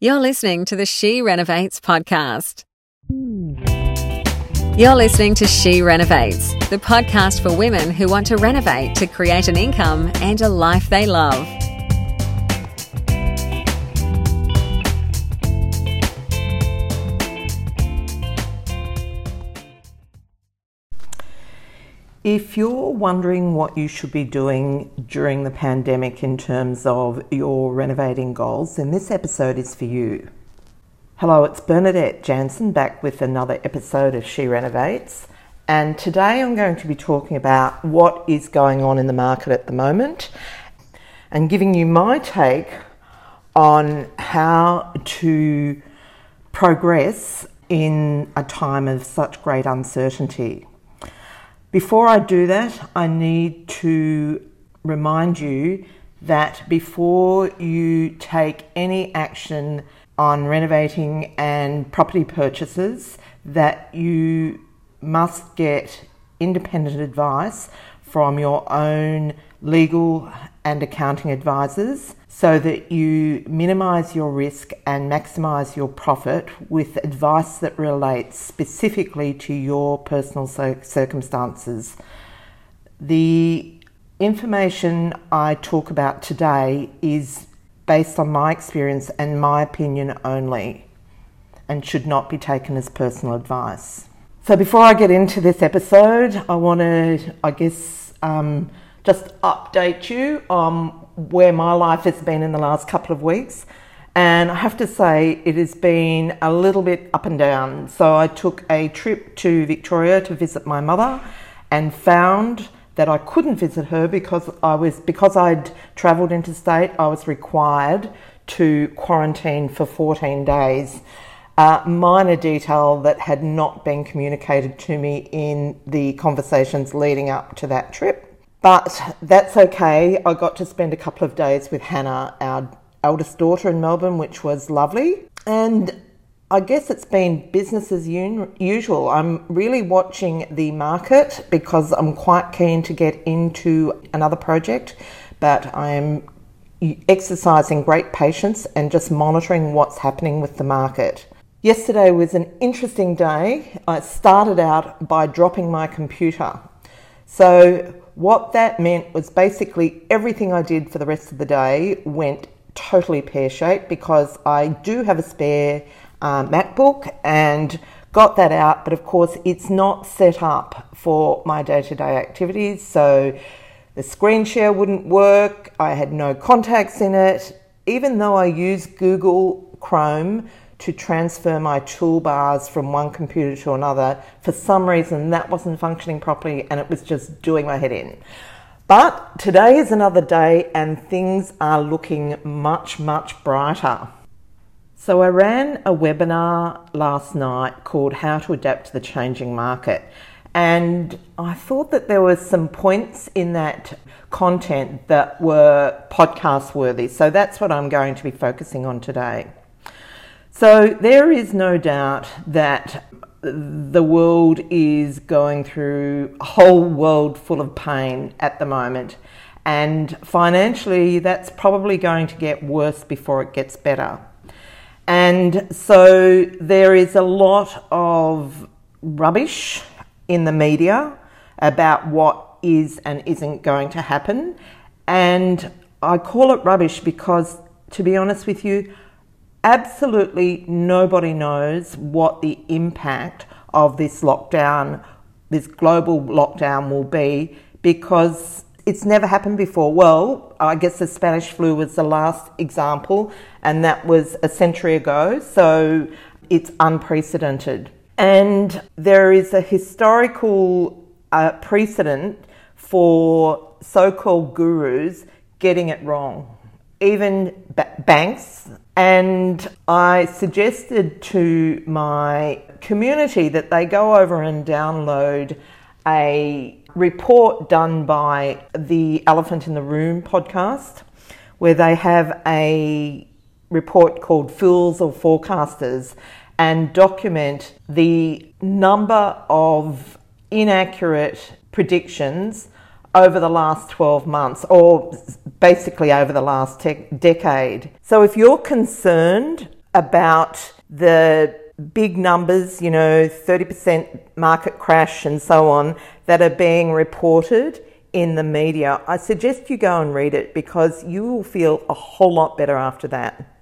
You're listening to the She Renovates podcast. You're listening to She Renovates, the podcast for women who want to renovate to create an income and a life they love. If you're wondering what you should be doing during the pandemic in terms of your renovating goals, then this episode is for you. Hello, it's Bernadette Janson back with another episode of She Renovates. And today I'm going to be talking about what is going on in the market at the moment and giving you my take on how to progress in a time of such great uncertainty. Before I do that, I need to remind you that before you take any action on renovating and property purchases, that you must get independent advice from your own legal and accounting advisors so that you minimize your risk and maximize your profit with advice that relates specifically to your personal circumstances. The information I talk about today is based on my experience and my opinion only and should not be taken as personal advice. So, before I get into this episode, I want to, I guess, um, just update you on where my life has been in the last couple of weeks. And I have to say, it has been a little bit up and down. So I took a trip to Victoria to visit my mother and found that I couldn't visit her because I was because I'd travelled interstate. I was required to quarantine for 14 days. Uh, minor detail that had not been communicated to me in the conversations leading up to that trip. But that's okay. I got to spend a couple of days with Hannah, our eldest daughter in Melbourne, which was lovely. And I guess it's been business as usual. I'm really watching the market because I'm quite keen to get into another project, but I am exercising great patience and just monitoring what's happening with the market. Yesterday was an interesting day. I started out by dropping my computer. So, what that meant was basically everything I did for the rest of the day went totally pear shaped because I do have a spare uh, MacBook and got that out, but of course, it's not set up for my day to day activities. So the screen share wouldn't work, I had no contacts in it. Even though I use Google Chrome to transfer my toolbars from one computer to another. For some reason, that wasn't functioning properly and it was just doing my head in. But today is another day and things are looking much, much brighter. So, I ran a webinar last night called How to Adapt to the Changing Market. And I thought that there were some points in that content that were podcast worthy. So, that's what I'm going to be focusing on today. So there is no doubt that the world is going through a whole world full of pain at the moment. And financially, that's probably going to get worse before it gets better. And so there is a lot of rubbish in the media about what is and isn't going to happen. And I call it rubbish because, to be honest with you, absolutely nobody knows what the impact of this lockdown, this global lockdown, will be because it's never happened before. Well, I guess the Spanish flu was the last example, and that was a century ago, so it's unprecedented. And there is a historical uh, precedent for so called gurus getting it wrong. Even ba- banks and I suggested to my community that they go over and download a report done by the Elephant in the Room podcast, where they have a report called Fools or Forecasters and document the number of inaccurate predictions over the last 12 months, or basically over the last te- decade. So, if you're concerned about the big numbers, you know, 30% market crash and so on, that are being reported in the media, I suggest you go and read it because you will feel a whole lot better after that.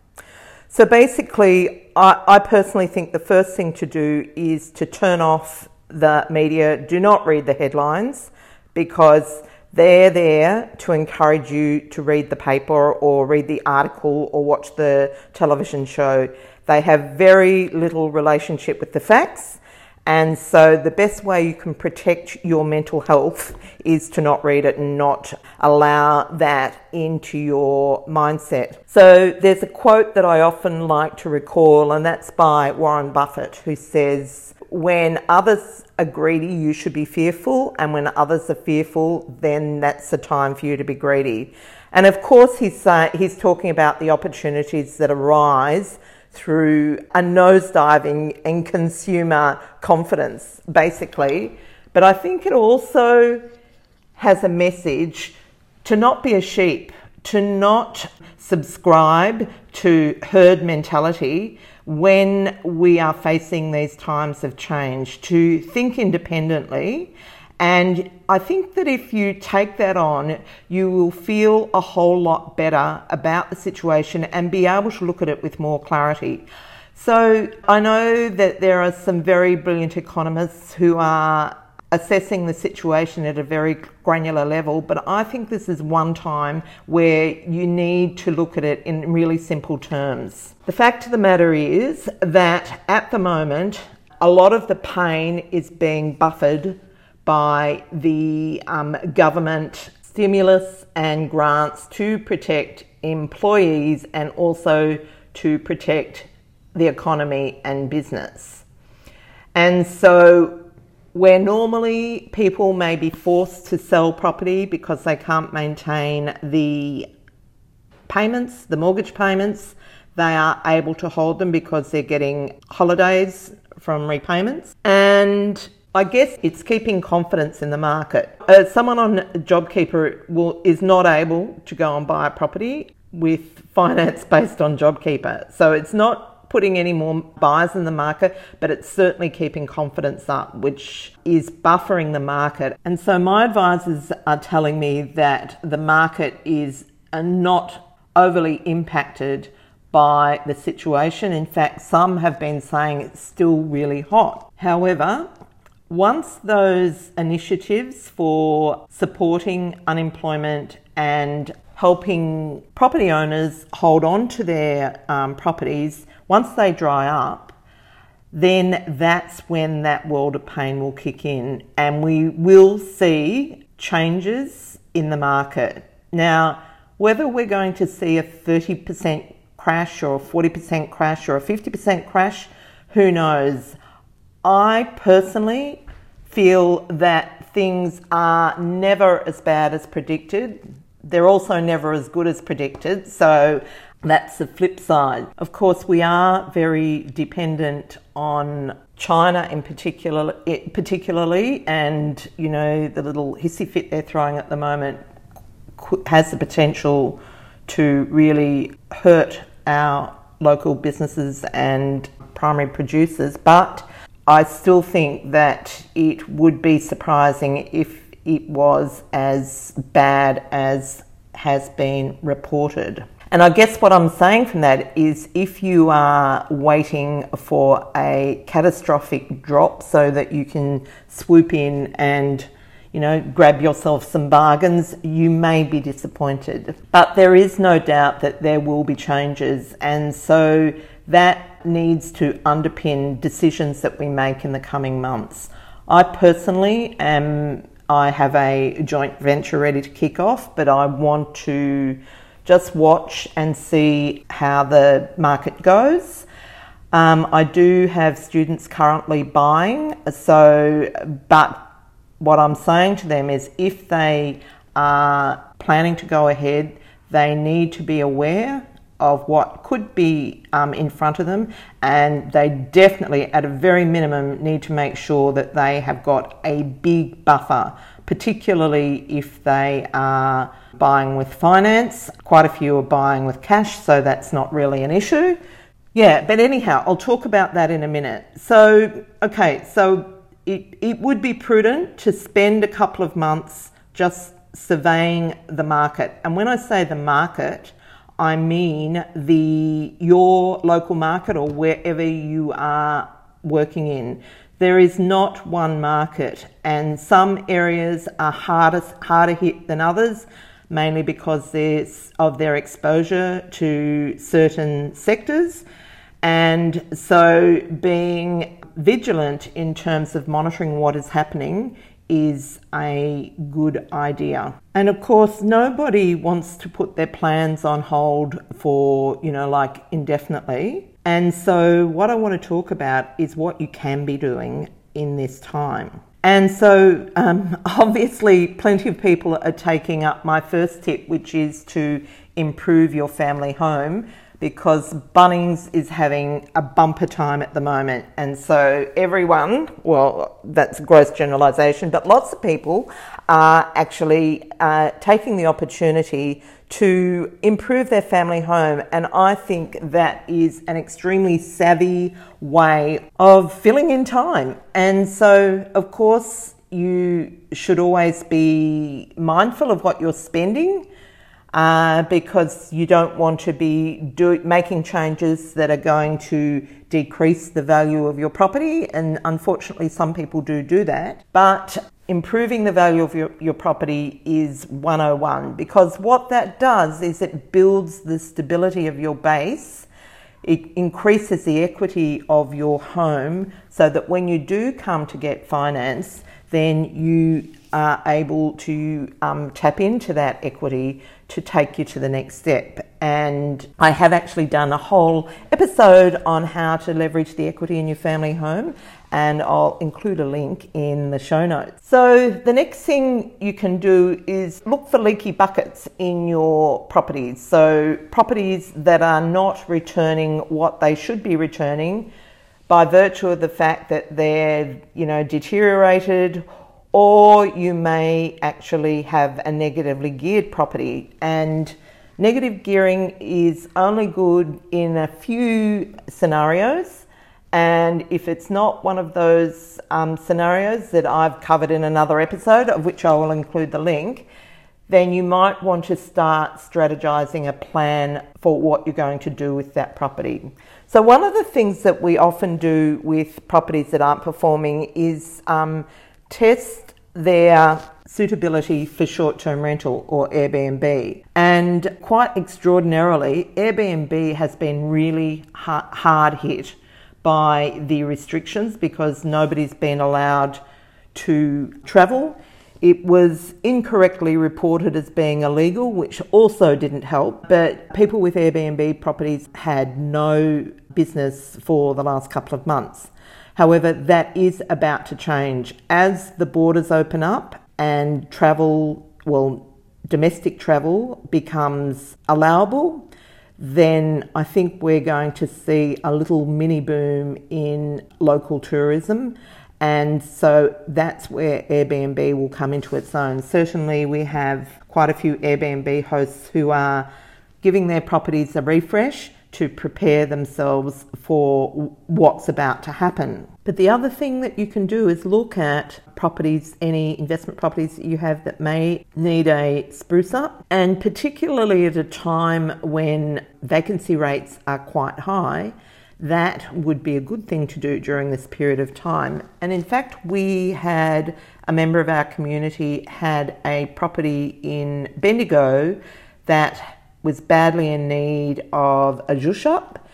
So basically, I, I, personally think the first thing to do is to turn off the media. Do not read the headlines because they're there to encourage you to read the paper or read the article or watch the television show. They have very little relationship with the facts. And so, the best way you can protect your mental health is to not read it and not allow that into your mindset. So, there's a quote that I often like to recall, and that's by Warren Buffett, who says, When others are greedy, you should be fearful, and when others are fearful, then that's the time for you to be greedy. And of course, he's, uh, he's talking about the opportunities that arise through a nosediving in consumer confidence, basically. But I think it also has a message to not be a sheep, to not subscribe to herd mentality when we are facing these times of change, to think independently and I think that if you take that on, you will feel a whole lot better about the situation and be able to look at it with more clarity. So I know that there are some very brilliant economists who are assessing the situation at a very granular level, but I think this is one time where you need to look at it in really simple terms. The fact of the matter is that at the moment, a lot of the pain is being buffered by the um, government stimulus and grants to protect employees and also to protect the economy and business. And so, where normally people may be forced to sell property because they can't maintain the payments, the mortgage payments, they are able to hold them because they're getting holidays from repayments. And I guess it's keeping confidence in the market. Uh, someone on JobKeeper will, is not able to go and buy a property with finance based on JobKeeper. So it's not putting any more buyers in the market, but it's certainly keeping confidence up, which is buffering the market. And so my advisors are telling me that the market is uh, not overly impacted by the situation. In fact, some have been saying it's still really hot. However, once those initiatives for supporting unemployment and helping property owners hold on to their um, properties, once they dry up, then that's when that world of pain will kick in and we will see changes in the market. Now, whether we're going to see a 30% crash or a 40% crash or a 50% crash, who knows? I personally feel that things are never as bad as predicted. They're also never as good as predicted. So that's the flip side. Of course, we are very dependent on China in particular, eh, particularly, and you know the little hissy fit they're throwing at the moment has the potential to really hurt our local businesses and primary producers, but I still think that it would be surprising if it was as bad as has been reported. And I guess what I'm saying from that is if you are waiting for a catastrophic drop so that you can swoop in and you know, grab yourself some bargains, you may be disappointed. But there is no doubt that there will be changes. And so that needs to underpin decisions that we make in the coming months. I personally am, I have a joint venture ready to kick off, but I want to just watch and see how the market goes. Um, I do have students currently buying, so, but what I'm saying to them is if they are planning to go ahead, they need to be aware of what could be um, in front of them, and they definitely, at a very minimum, need to make sure that they have got a big buffer, particularly if they are buying with finance. Quite a few are buying with cash, so that's not really an issue. Yeah, but anyhow, I'll talk about that in a minute. So, okay, so it, it would be prudent to spend a couple of months just surveying the market. And when I say the market, I mean the your local market or wherever you are working in. There is not one market, and some areas are hardest, harder hit than others, mainly because of their exposure to certain sectors. And so, being vigilant in terms of monitoring what is happening is a good idea. And of course, nobody wants to put their plans on hold for, you know, like indefinitely. And so, what I want to talk about is what you can be doing in this time. And so, um, obviously, plenty of people are taking up my first tip, which is to improve your family home because Bunnings is having a bumper time at the moment. And so everyone, well, that's gross generalisation, but lots of people are actually uh, taking the opportunity to improve their family home. And I think that is an extremely savvy way of filling in time. And so, of course, you should always be mindful of what you're spending uh, because you don't want to be do, making changes that are going to decrease the value of your property. And unfortunately, some people do do that. But improving the value of your, your property is 101 because what that does is it builds the stability of your base. It increases the equity of your home so that when you do come to get finance, then you are able to um, tap into that equity to take you to the next step. And I have actually done a whole episode on how to leverage the equity in your family home, and I'll include a link in the show notes. So, the next thing you can do is look for leaky buckets in your properties. So, properties that are not returning what they should be returning by virtue of the fact that they're, you know, deteriorated or you may actually have a negatively geared property. And negative gearing is only good in a few scenarios. And if it's not one of those um, scenarios that I've covered in another episode, of which I will include the link, then you might want to start strategizing a plan for what you're going to do with that property. So, one of the things that we often do with properties that aren't performing is um, test their suitability for short term rental or Airbnb. And quite extraordinarily, Airbnb has been really hard hit by the restrictions because nobody's been allowed to travel. It was incorrectly reported as being illegal, which also didn't help. But people with Airbnb properties had no business for the last couple of months. However, that is about to change as the borders open up and travel, well, domestic travel becomes allowable. Then I think we're going to see a little mini boom in local tourism. And so that's where Airbnb will come into its own. Certainly, we have quite a few Airbnb hosts who are giving their properties a refresh to prepare themselves for what's about to happen. But the other thing that you can do is look at properties, any investment properties that you have that may need a spruce up, and particularly at a time when vacancy rates are quite high. That would be a good thing to do during this period of time. And in fact, we had a member of our community had a property in Bendigo that was badly in need of a zhuzh up.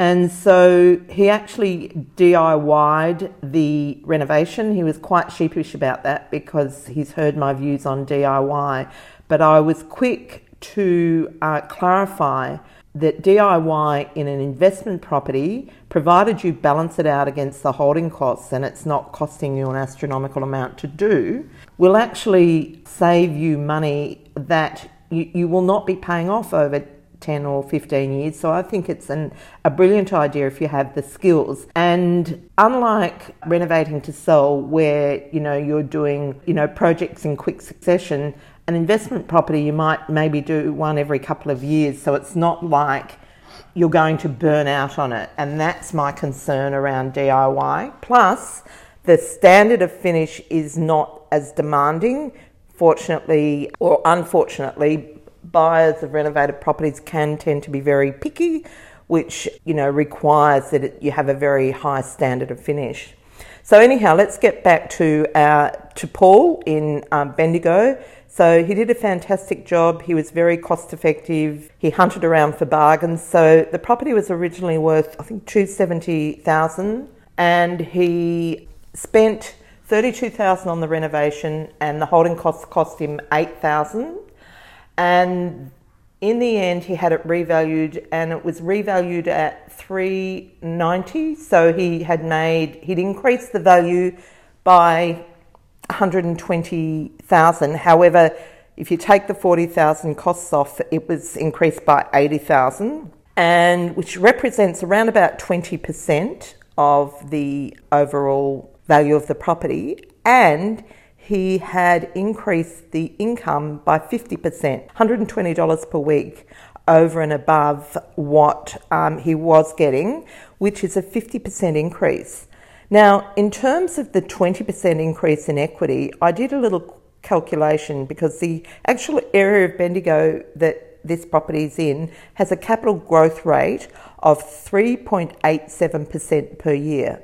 And so he actually DIY'd the renovation. He was quite sheepish about that because he's heard my views on DIY. But I was quick to uh, clarify that DIY in an investment property, provided you balance it out against the holding costs and it's not costing you an astronomical amount to do, will actually save you money that you, you will not be paying off over 10 or 15 years. So I think it's an, a brilliant idea if you have the skills. And unlike renovating to sell, where you know you're doing you know projects in quick succession, an investment property you might maybe do one every couple of years. So it's not like you're going to burn out on it. And that's my concern around DIY. Plus, the standard of finish is not as demanding. Fortunately or unfortunately, buyers of renovated properties can tend to be very picky, which you know requires that it, you have a very high standard of finish. So anyhow, let's get back to our to Paul in um, Bendigo. So he did a fantastic job. He was very cost effective. He hunted around for bargains. So the property was originally worth, I think, two seventy thousand, and he spent thirty two thousand on the renovation, and the holding costs cost him eight thousand. And in the end, he had it revalued, and it was revalued at three ninety. So he had made he'd increased the value by 120,000. However, if you take the 40,000 costs off, it was increased by 80,000 and which represents around about 20% of the overall value of the property and he had increased the income by 50%, $120 per week over and above what um, he was getting, which is a 50% increase. Now, in terms of the 20% increase in equity, I did a little calculation because the actual area of Bendigo that this property is in has a capital growth rate of 3.87% per year.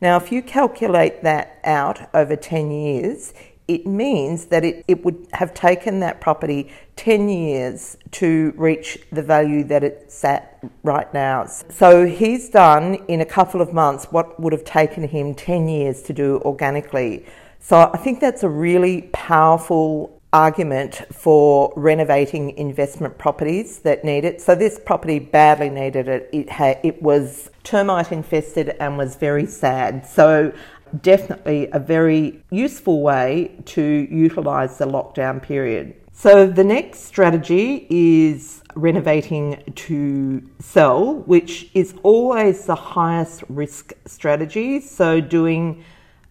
Now, if you calculate that out over 10 years, it means that it, it would have taken that property 10 years to reach the value that it's at right now. So he's done in a couple of months what would have taken him 10 years to do organically. So I think that's a really powerful argument for renovating investment properties that need it. So this property badly needed it. It had it was termite infested and was very sad. So definitely a very useful way to utilise the lockdown period. So, the next strategy is renovating to sell, which is always the highest risk strategy. So, doing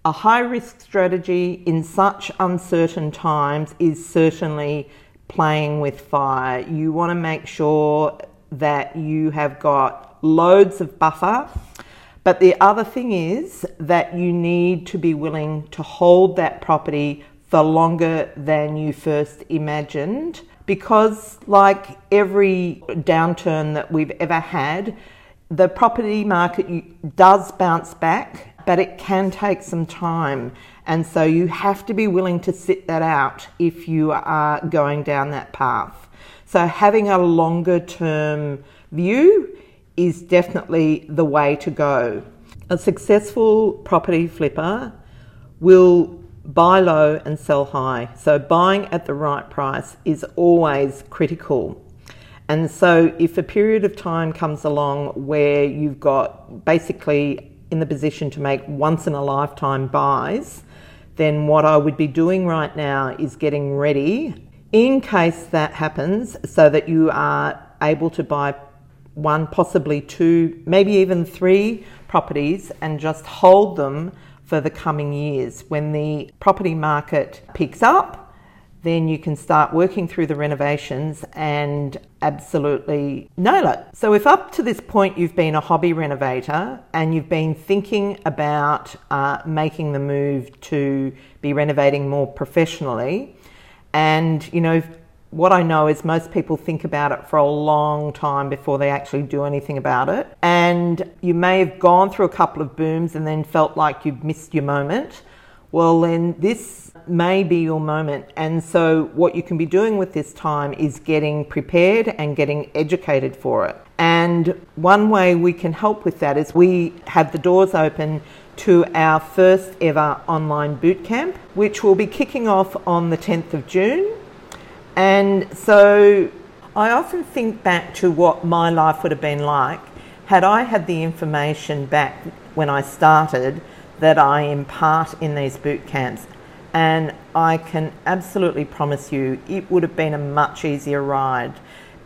a high risk strategy in such uncertain times is certainly playing with fire. You want to make sure that you have got loads of buffer but the other thing is that you need to be willing to hold that property for longer than you first imagined because, like every downturn that we've ever had, the property market does bounce back, but it can take some time. And so you have to be willing to sit that out if you are going down that path. So having a longer term view is definitely the way to go. A successful property flipper will buy low and sell high. So buying at the right price is always critical. And so if a period of time comes along where you've got basically in the position to make once in a lifetime buys, then what I would be doing right now is getting ready in case that happens so that you are able to buy one, possibly two, maybe even three properties and just hold them for the coming years. When the property market picks up, then you can start working through the renovations and absolutely nail it. So, if up to this point you've been a hobby renovator and you've been thinking about uh, making the move to be renovating more professionally, and you know, what I know is most people think about it for a long time before they actually do anything about it. And you may have gone through a couple of booms and then felt like you've missed your moment. Well, then this may be your moment. And so, what you can be doing with this time is getting prepared and getting educated for it. And one way we can help with that is we have the doors open to our first ever online boot camp, which will be kicking off on the 10th of June. And so I often think back to what my life would have been like had I had the information back when I started that I impart in these boot camps. And I can absolutely promise you it would have been a much easier ride.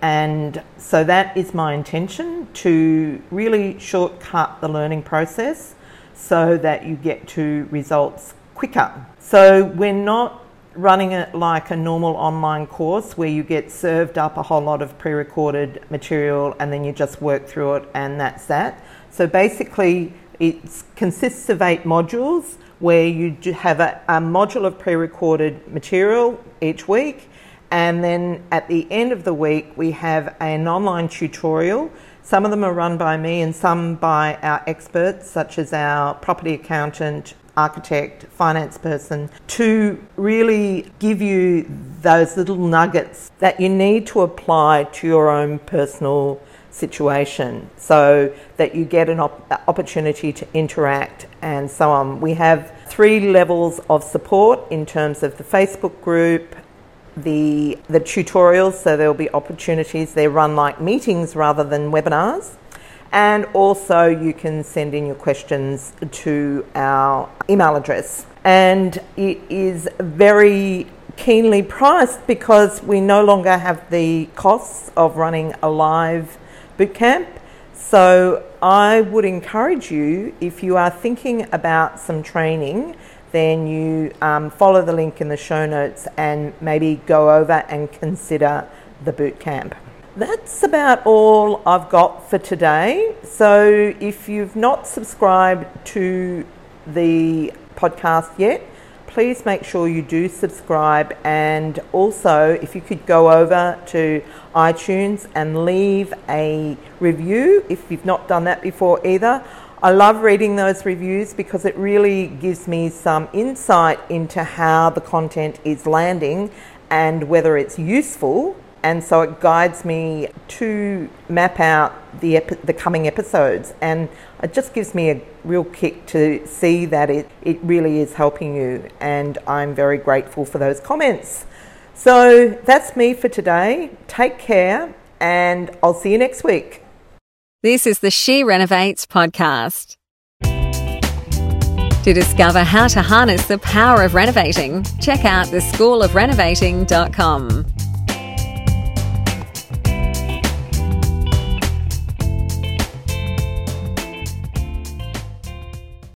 And so that is my intention to really shortcut the learning process so that you get to results quicker. So we're not running it like a normal online course where you get served up a whole lot of pre recorded material and then you just work through it and that's that. So basically, it consists of eight modules where you have a, a module of pre recorded material each week. And then at the end of the week, we have an online tutorial. Some of them are run by me and some by our experts, such as our property accountant, architect, finance person, to really give you those little nuggets that you need to apply to your own personal situation so that you get an op- uh, opportunity to interact and so on. We have three levels of support in terms of the Facebook group, the the tutorials so there'll be opportunities they run like meetings rather than webinars and also you can send in your questions to our email address. And it is very keenly priced because we no longer have the costs of running a live bootcamp. So I would encourage you, if you are thinking about some training, then you um, follow the link in the show notes and maybe go over and consider the bootcamp. That's about all I've got for today. So if you've not subscribed to the podcast yet, please make sure you do subscribe. And also, if you could go over to iTunes and leave a review if you've not done that before either. I love reading those reviews because it really gives me some insight into how the content is landing and whether it's useful and so it guides me to map out the epi- the coming episodes and it just gives me a real kick to see that it, it really is helping you and I'm very grateful for those comments. So that's me for today. Take care and I'll see you next week. This is the She Renovates podcast. To discover how to harness the power of renovating, check out theschoolofrenovating.com.